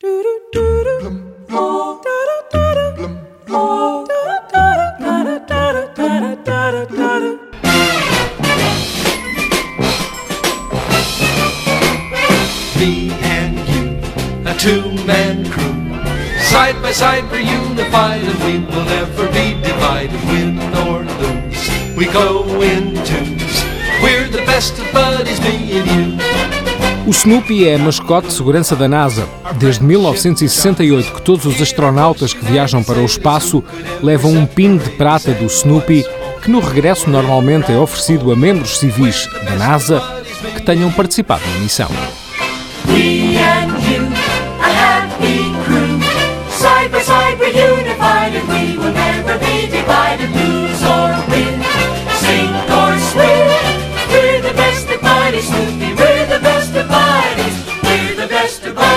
Me and you, a two-man crew. Side by side we're unified and we will never be divided, win or lose. We go in twos. We're the best of buddies, me and you. O Snoopy é mascote de segurança da NASA. Desde 1968 que todos os astronautas que viajam para o espaço levam um pin de prata do Snoopy, que no regresso normalmente é oferecido a membros civis da NASA que tenham participado na missão. Mr. Bo